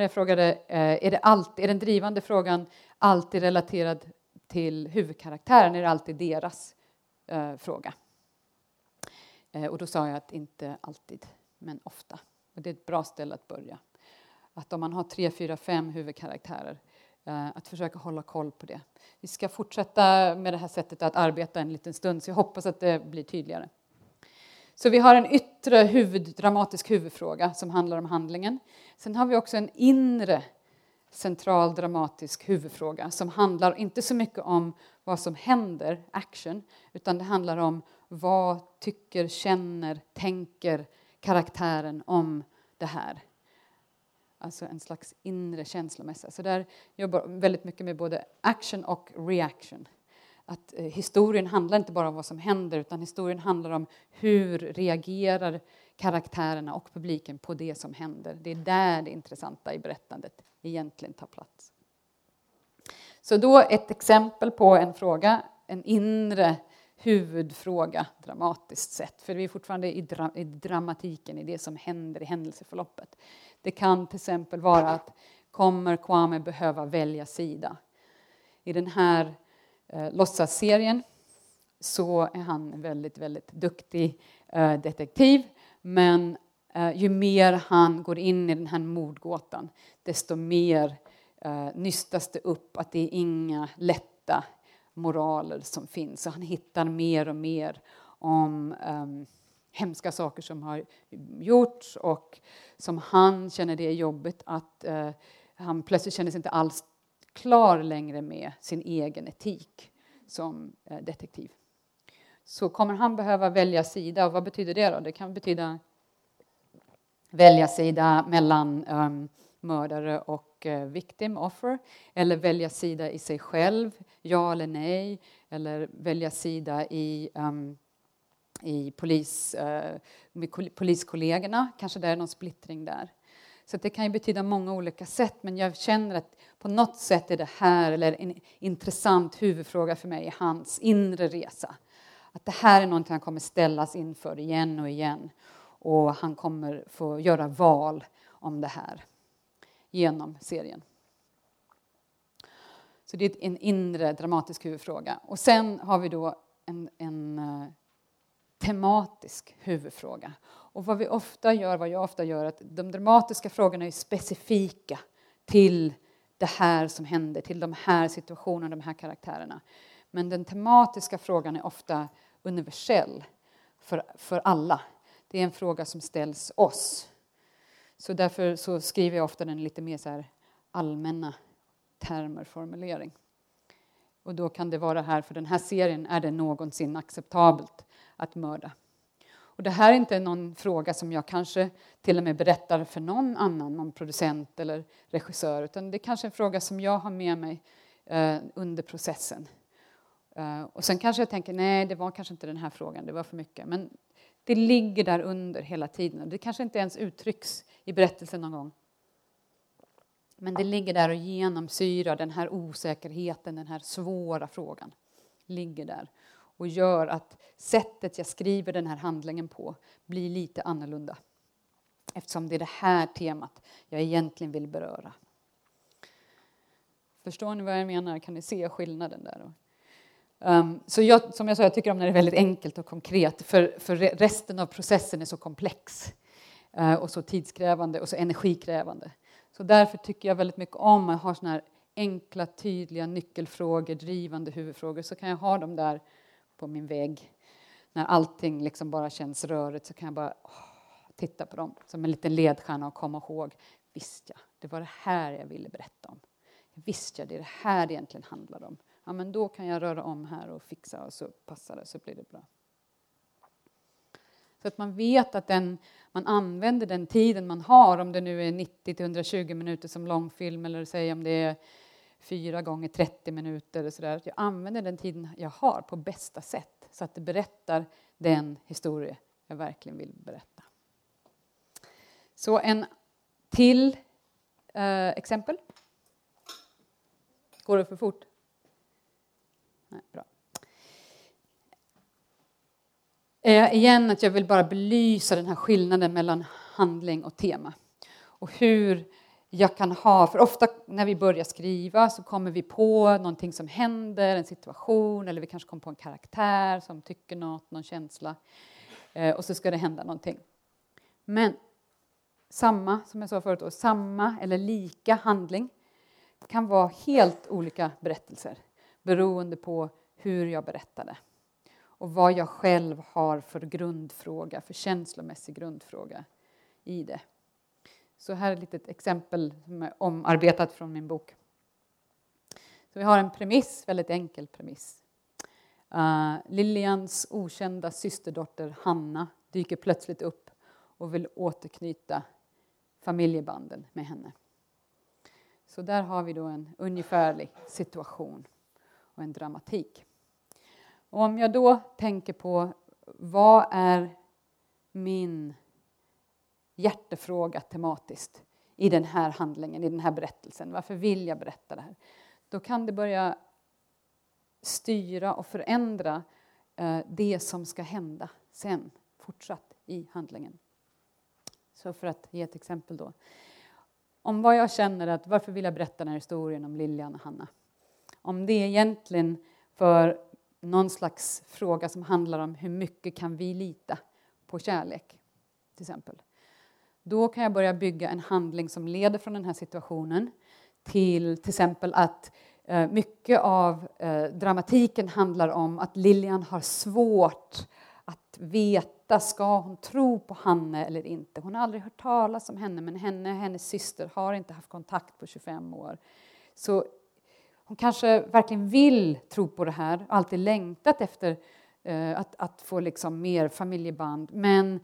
Maria frågade, eh, är, det alltid, är den drivande frågan alltid relaterad till huvudkaraktären? Är det alltid deras eh, fråga? Eh, och då sa jag att inte alltid, men ofta. Och det är ett bra ställe att börja. Att om man har tre, fyra, fem huvudkaraktärer, eh, att försöka hålla koll på det. Vi ska fortsätta med det här sättet att arbeta en liten stund, så jag hoppas att det blir tydligare. Så vi har en yttre huvud, dramatisk huvudfråga som handlar om handlingen. Sen har vi också en inre central dramatisk huvudfråga som handlar inte så mycket om vad som händer, action, utan det handlar om vad tycker, känner, tänker karaktären om det här. Alltså en slags inre känslomässa. Så där jobbar väldigt mycket med både action och reaction. Att eh, historien handlar inte bara om vad som händer utan historien handlar om hur reagerar karaktärerna och publiken på det som händer. Det är där det intressanta i berättandet egentligen tar plats. Så då ett exempel på en fråga, en inre huvudfråga dramatiskt sett, för vi är fortfarande i, dra i dramatiken, i det som händer i händelseförloppet. Det kan till exempel vara att kommer Kwame behöva välja sida? I den här eh, låtsasserien så är han en väldigt, väldigt duktig eh, detektiv men eh, ju mer han går in i den här mordgåtan desto mer eh, nystas det upp att det är inga lätta moraler som finns. Så han hittar mer och mer om um, hemska saker som har gjorts och som han känner det är jobbigt att uh, han plötsligt känner sig inte alls klar längre med sin egen etik som eh, detektiv. Så kommer han behöva välja sida. Och vad betyder det? då? Det kan betyda välja sida mellan um, mördare och uh, victim, offer eller välja sida i sig själv, ja eller nej eller välja sida i, um, i polis, uh, med poliskollegorna. Kanske det är någon splittring där. Så det kan ju betyda många olika sätt, men jag känner att på något sätt är det här eller en intressant huvudfråga för mig i hans inre resa. Att det här är någonting han kommer ställas inför igen och igen och han kommer få göra val om det här genom serien. Så det är en inre dramatisk huvudfråga. Och sen har vi då en, en eh, tematisk huvudfråga. Och vad vi ofta gör, vad jag ofta gör, att de dramatiska frågorna är specifika till det här som händer, till de här situationerna, de här karaktärerna. Men den tematiska frågan är ofta universell för, för alla. Det är en fråga som ställs oss. Så därför så skriver jag ofta den lite mer så här allmänna termer, formulering. Och då kan det vara här, för den här serien, är det någonsin acceptabelt att mörda? Och det här är inte någon fråga som jag kanske till och med berättar för någon annan, någon producent eller regissör, utan det är kanske en fråga som jag har med mig eh, under processen. Eh, och sen kanske jag tänker, nej, det var kanske inte den här frågan, det var för mycket. Men det ligger där under hela tiden. Det kanske inte ens uttrycks i berättelsen någon gång. Men det ligger där och genomsyrar den här osäkerheten, den här svåra frågan. Ligger där och gör att sättet jag skriver den här handlingen på blir lite annorlunda. Eftersom det är det här temat jag egentligen vill beröra. Förstår ni vad jag menar? Kan ni se skillnaden där? Um, så jag, som jag sa, jag tycker om när det är väldigt enkelt och konkret för, för resten av processen är så komplex uh, och så tidskrävande och så energikrävande. Så därför tycker jag väldigt mycket om att ha såna här enkla, tydliga nyckelfrågor, drivande huvudfrågor, så kan jag ha dem där på min vägg. När allting liksom bara känns rörigt så kan jag bara åh, titta på dem som en liten ledstjärna och komma ihåg. Visst ja, det var det här jag ville berätta om. Visst ja, det är det här det egentligen handlar om ja, men då kan jag röra om här och fixa och så passar det så blir det bra. Så att man vet att den, man använder den tiden man har, om det nu är 90 till 120 minuter som långfilm eller säg om det är fyra gånger 30 minuter. Och så där. Att jag använder den tiden jag har på bästa sätt så att det berättar den historia jag verkligen vill berätta. Så en till eh, exempel. Går det för fort? Nej, bra. Eh, igen att jag vill bara belysa den här skillnaden mellan handling och tema. Och hur jag kan ha, för ofta när vi börjar skriva så kommer vi på någonting som händer, en situation eller vi kanske kommer på en karaktär som tycker något, någon känsla eh, och så ska det hända någonting. Men samma, som jag sa förut, då, samma eller lika handling kan vara helt olika berättelser beroende på hur jag berättade och vad jag själv har för grundfråga, för känslomässig grundfråga i det. Så här är ett litet exempel som är omarbetat från min bok. Så vi har en premiss, väldigt enkel premiss. Uh, Lilians okända systerdotter Hanna dyker plötsligt upp och vill återknyta familjebanden med henne. Så där har vi då en ungefärlig situation och en dramatik. Och om jag då tänker på vad är min hjärtefråga tematiskt i den här handlingen, i den här berättelsen. Varför vill jag berätta det här? Då kan det börja styra och förändra eh, det som ska hända sen, fortsatt i handlingen. Så för att ge ett exempel då. Om vad jag känner att varför vill jag berätta den här historien om Lilian och Hanna? Om det är egentligen för någon slags fråga som handlar om hur mycket kan vi lita på kärlek, till exempel. Då kan jag börja bygga en handling som leder från den här situationen till till exempel att eh, mycket av eh, dramatiken handlar om att Lilian har svårt att veta, ska hon tro på Hanne eller inte? Hon har aldrig hört talas om henne, men henne och hennes syster har inte haft kontakt på 25 år. Så hon kanske verkligen vill tro på det här, alltid längtat efter eh, att, att få liksom mer familjeband, men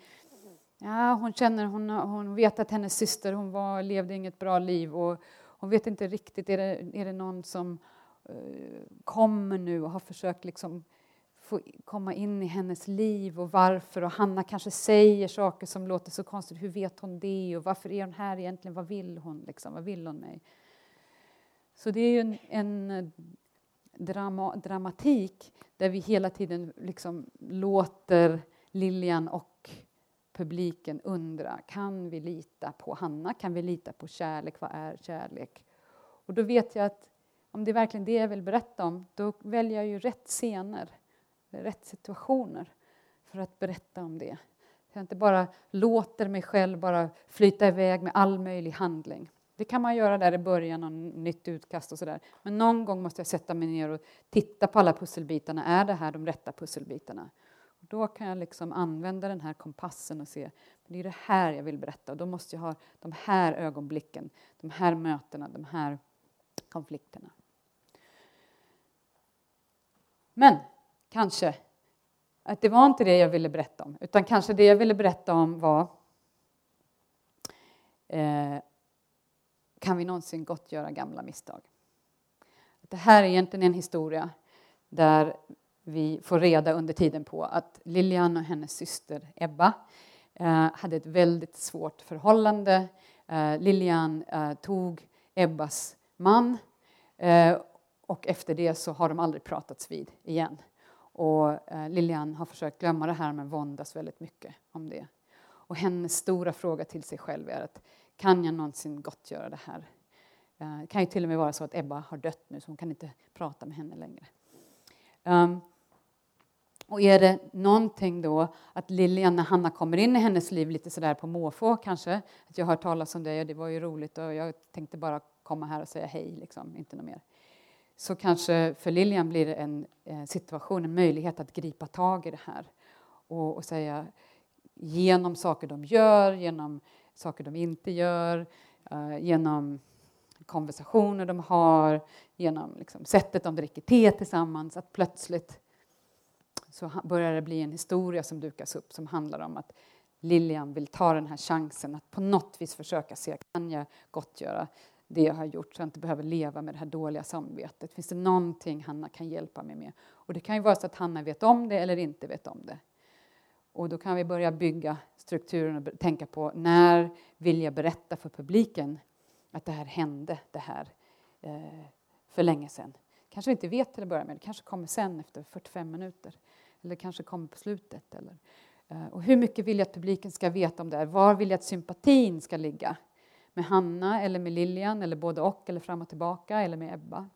Ja, hon känner, hon, hon vet att hennes syster hon var, levde inget bra liv och hon vet inte riktigt, är det, är det någon som uh, kommer nu och har försökt liksom få komma in i hennes liv och varför? Och Hanna kanske säger saker som låter så konstigt, hur vet hon det? Och varför är hon här egentligen, vad vill hon liksom, vad vill hon mig? Så det är ju en, en eh, drama, dramatik där vi hela tiden liksom låter Lilian och publiken undra, kan vi lita på Hanna? Kan vi lita på kärlek? Vad är kärlek? Och då vet jag att om det är verkligen det jag vill berätta om, då väljer jag ju rätt scener, rätt situationer för att berätta om det. Så jag inte bara låter mig själv bara flyta iväg med all möjlig handling. Det kan man göra där i början, av nytt utkast och sådär. Men någon gång måste jag sätta mig ner och titta på alla pusselbitarna. Är det här de rätta pusselbitarna? Då kan jag liksom använda den här kompassen och se det är det här jag vill berätta. Och då måste jag ha de här ögonblicken, de här mötena, de här konflikterna. Men kanske att det var inte det jag ville berätta om, utan kanske det jag ville berätta om var eh, Kan vi någonsin gottgöra gamla misstag? Det här är egentligen en historia där vi får reda under tiden på att Lilian och hennes syster Ebba eh, hade ett väldigt svårt förhållande. Eh, Lilian eh, tog Ebbas man och efter det så har de aldrig pratats vid igen. Och Lilian har försökt glömma det här men våndas väldigt mycket om det. Och hennes stora fråga till sig själv är att kan jag någonsin gottgöra det här? Det kan ju till och med vara så att Ebba har dött nu så hon kan inte prata med henne längre. Ehm, och är det någonting då att Lilian, när Hanna kommer in i hennes liv lite sådär på måfå kanske, att jag har hört talas om dig, och det var ju roligt och jag tänkte bara komma här och säga hej, liksom, inte något mer. Så kanske för Lilian blir det en eh, situation, en möjlighet att gripa tag i det här och, och säga genom saker de gör, genom saker de inte gör, uh, genom konversationer de har, genom liksom, sättet de dricker te tillsammans, att plötsligt så börjar det bli en historia som dukas upp som handlar om att Lilian vill ta den här chansen att på något vis försöka se, kan jag gottgöra det jag har gjort så jag inte behöver leva med det här dåliga samvetet? Finns det någonting Hanna kan hjälpa mig med? Och det kan ju vara så att Hanna vet om det eller inte vet om det. Och då kan vi börja bygga strukturen och tänka på när vill jag berätta för publiken att det här hände, det här, eh, för länge sedan. Kanske vi inte vet till att börja med, det kanske kommer sen efter 45 minuter. Eller kanske kommer på slutet. Eller, eh, och hur mycket vill jag att publiken ska veta om det här? Var vill jag att sympatin ska ligga? med Hanna eller med Lilian eller både och eller fram och tillbaka eller med Ebba.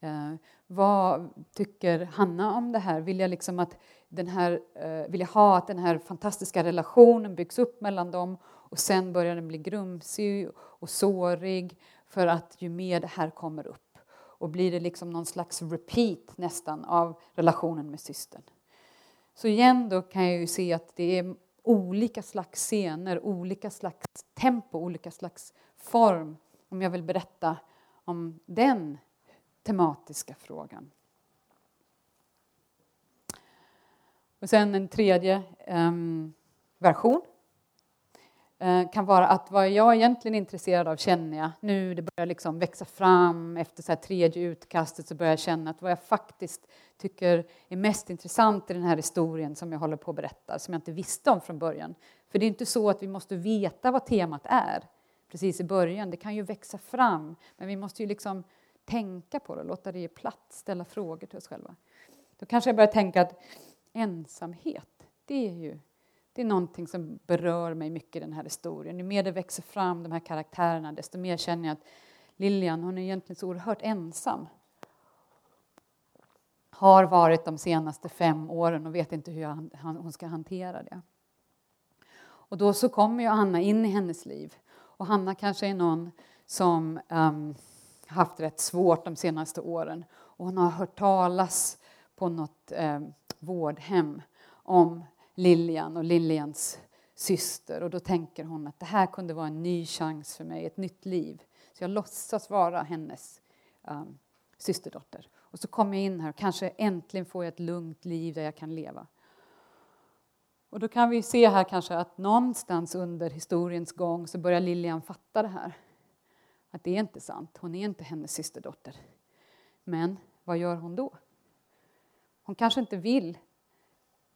Eh, vad tycker Hanna om det här? Vill jag, liksom att den här, eh, vill jag ha att den här fantastiska relationen byggs upp mellan dem och sen börjar den bli grumsig och sårig för att ju mer det här kommer upp och blir det liksom någon slags repeat nästan av relationen med systern. Så igen då kan jag ju se att det är olika slags scener, olika slags tempo, olika slags form om jag vill berätta om den tematiska frågan. Och sen en tredje um, version Eh, kan vara att vad jag egentligen är intresserad av känner jag nu, det börjar liksom växa fram efter så här tredje utkastet så börjar jag känna att vad jag faktiskt tycker är mest intressant i den här historien som jag håller på att berätta, som jag inte visste om från början. För det är inte så att vi måste veta vad temat är precis i början, det kan ju växa fram, men vi måste ju liksom tänka på det, låta det ge plats, ställa frågor till oss själva. Då kanske jag börjar tänka att ensamhet, det är ju det är någonting som berör mig mycket i den här historien. Ju mer det växer fram, de här karaktärerna, desto mer känner jag att Lilian, hon är egentligen så oerhört ensam. Har varit de senaste fem åren och vet inte hur hon ska hantera det. Och då så kommer ju Anna in i hennes liv. Och Hanna kanske är någon som um, haft rätt svårt de senaste åren. Och hon har hört talas på något um, vårdhem om Lilian och Lilians syster och då tänker hon att det här kunde vara en ny chans för mig, ett nytt liv. Så jag låtsas vara hennes um, systerdotter. Och så kommer jag in här och kanske äntligen får jag ett lugnt liv där jag kan leva. Och då kan vi se här kanske att någonstans under historiens gång så börjar Lilian fatta det här att det är inte sant, hon är inte hennes systerdotter. Men vad gör hon då? Hon kanske inte vill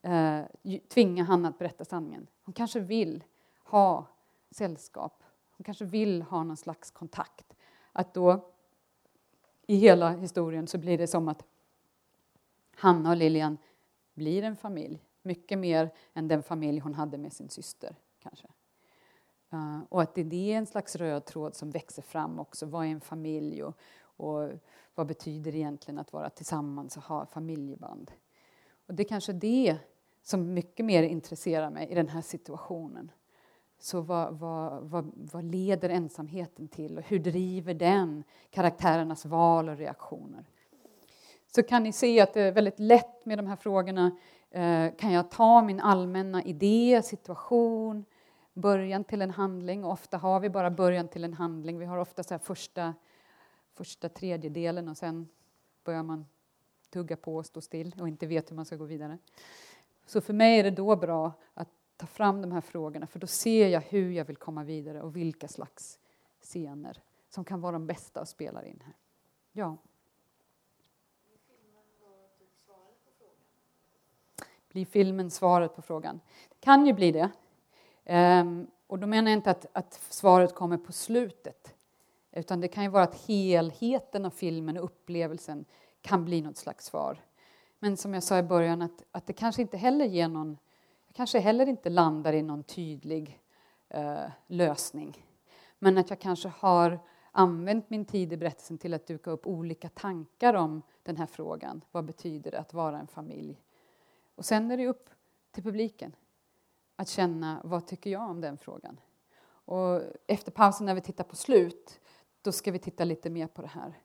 eh, tvinga Hanna att berätta sanningen. Hon kanske vill ha sällskap. Hon kanske vill ha någon slags kontakt. Att då i hela historien så blir det som att Hanna och Lilian blir en familj. Mycket mer än den familj hon hade med sin syster. kanske. Uh, och att det är en slags röd tråd som växer fram också. Vad är en familj och, och vad betyder det egentligen att vara tillsammans och ha familjeband? Och det är kanske det som mycket mer intresserar mig i den här situationen. Så vad, vad, vad, vad, leder ensamheten till och hur driver den karaktärernas val och reaktioner? Så kan ni se att det är väldigt lätt med de här frågorna. Eh, kan jag ta min allmänna idé, situation, början till en handling. Och ofta har vi bara början till en handling. Vi har ofta så första, första tredjedelen och sen börjar man tugga på och stå still och inte vet hur man ska gå vidare. Så för mig är det då bra att ta fram de här frågorna för då ser jag hur jag vill komma vidare och vilka slags scener som kan vara de bästa att spela in här. Ja. Blir filmen svaret på frågan? Det kan ju bli det. Um, och då menar jag inte att, att, svaret kommer på slutet. Utan det kan ju vara att helheten av filmen och upplevelsen kan bli något slags svar. Men som jag sa i början, att, att det kanske inte heller ger någon... Jag kanske heller inte landar i någon tydlig eh, lösning. Men att jag kanske har använt min tid i berättelsen till att duka upp olika tankar om den här frågan. Vad betyder det att vara en familj? Och sen är det upp till publiken att känna vad tycker jag om den frågan. Och efter pausen när vi tittar på slut, då ska vi titta lite mer på det här.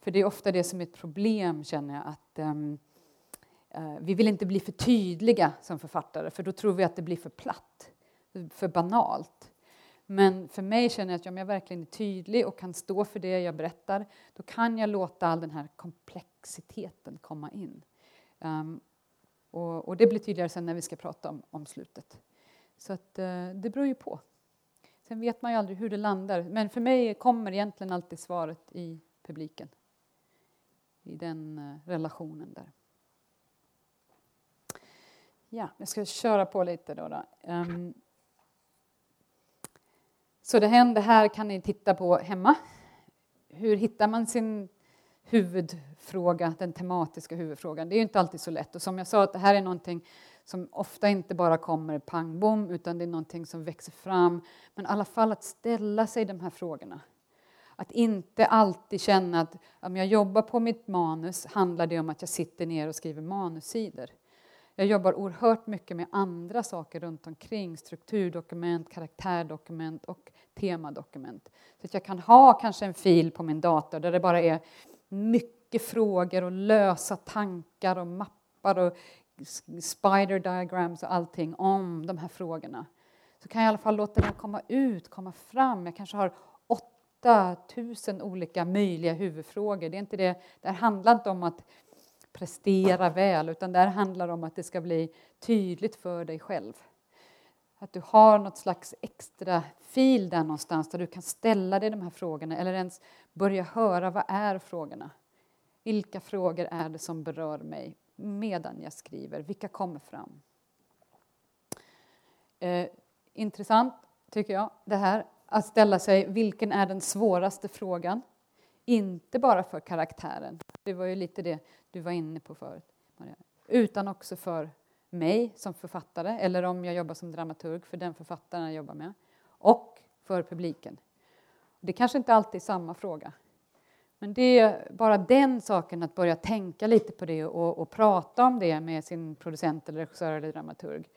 För det är ofta det som är ett problem, känner jag, att um, uh, vi vill inte bli för tydliga som författare, för då tror vi att det blir för platt, för banalt. Men för mig känner jag att om jag verkligen är tydlig och kan stå för det jag berättar, då kan jag låta all den här komplexiteten komma in. Um, och, och, det blir tydligare sen när vi ska prata om, om slutet. Så att, uh, det beror ju på. Sen vet man ju aldrig hur det landar. Men för mig kommer egentligen alltid svaret i publiken. I den eh, relationen där. Ja, jag ska köra på lite då. då. Um, så det händer här kan ni titta på hemma. Hur hittar man sin huvudfråga, den tematiska huvudfrågan? Det är ju inte alltid så lätt. Och som jag sa, att det här är någonting som ofta inte bara kommer pang bom, utan det är någonting som växer fram. Men i alla fall att ställa sig de här frågorna. Att inte alltid känna att om jag jobbar på mitt manus handlar det om att jag sitter ner och skriver manussidor. Jag jobbar oerhört mycket med andra saker runt omkring, strukturdokument, karaktärdokument och temadokument. Så att jag kan ha kanske en fil på min dator där det bara är mycket frågor och lösa tankar och mappar och spider diagrams och allting om de här frågorna. Så kan jag i alla fall låta dem komma ut, komma fram. Jag kanske har 8000 olika möjliga huvudfrågor. Det, är inte det, det här handlar inte om att prestera väl, utan det här handlar om att det ska bli tydligt för dig själv. Att du har något slags extra fil där någonstans där du kan ställa dig de här frågorna eller ens börja höra vad är frågorna? Vilka frågor är det som berör mig medan jag skriver? Vilka kommer fram? Eh, intressant, tycker jag, det här att ställa sig vilken är den svåraste frågan? Inte bara för karaktären, det var ju lite det du var inne på förut, Maria. utan också för mig som författare eller om jag jobbar som dramaturg för den författaren jag jobbar med och för publiken. Det kanske inte alltid är samma fråga. Men det är bara den saken att börja tänka lite på det och, och prata om det med sin producent eller regissör eller dramaturg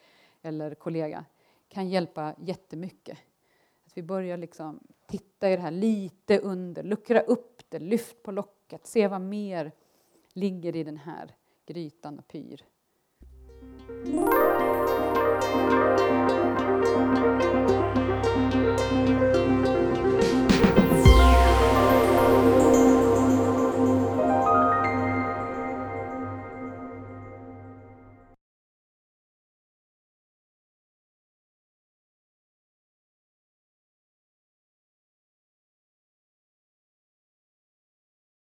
eller kollega kan hjälpa jättemycket vi börjar liksom titta i det här lite under, luckra upp det, lyft på locket, se vad mer ligger i den här grytan och pyr.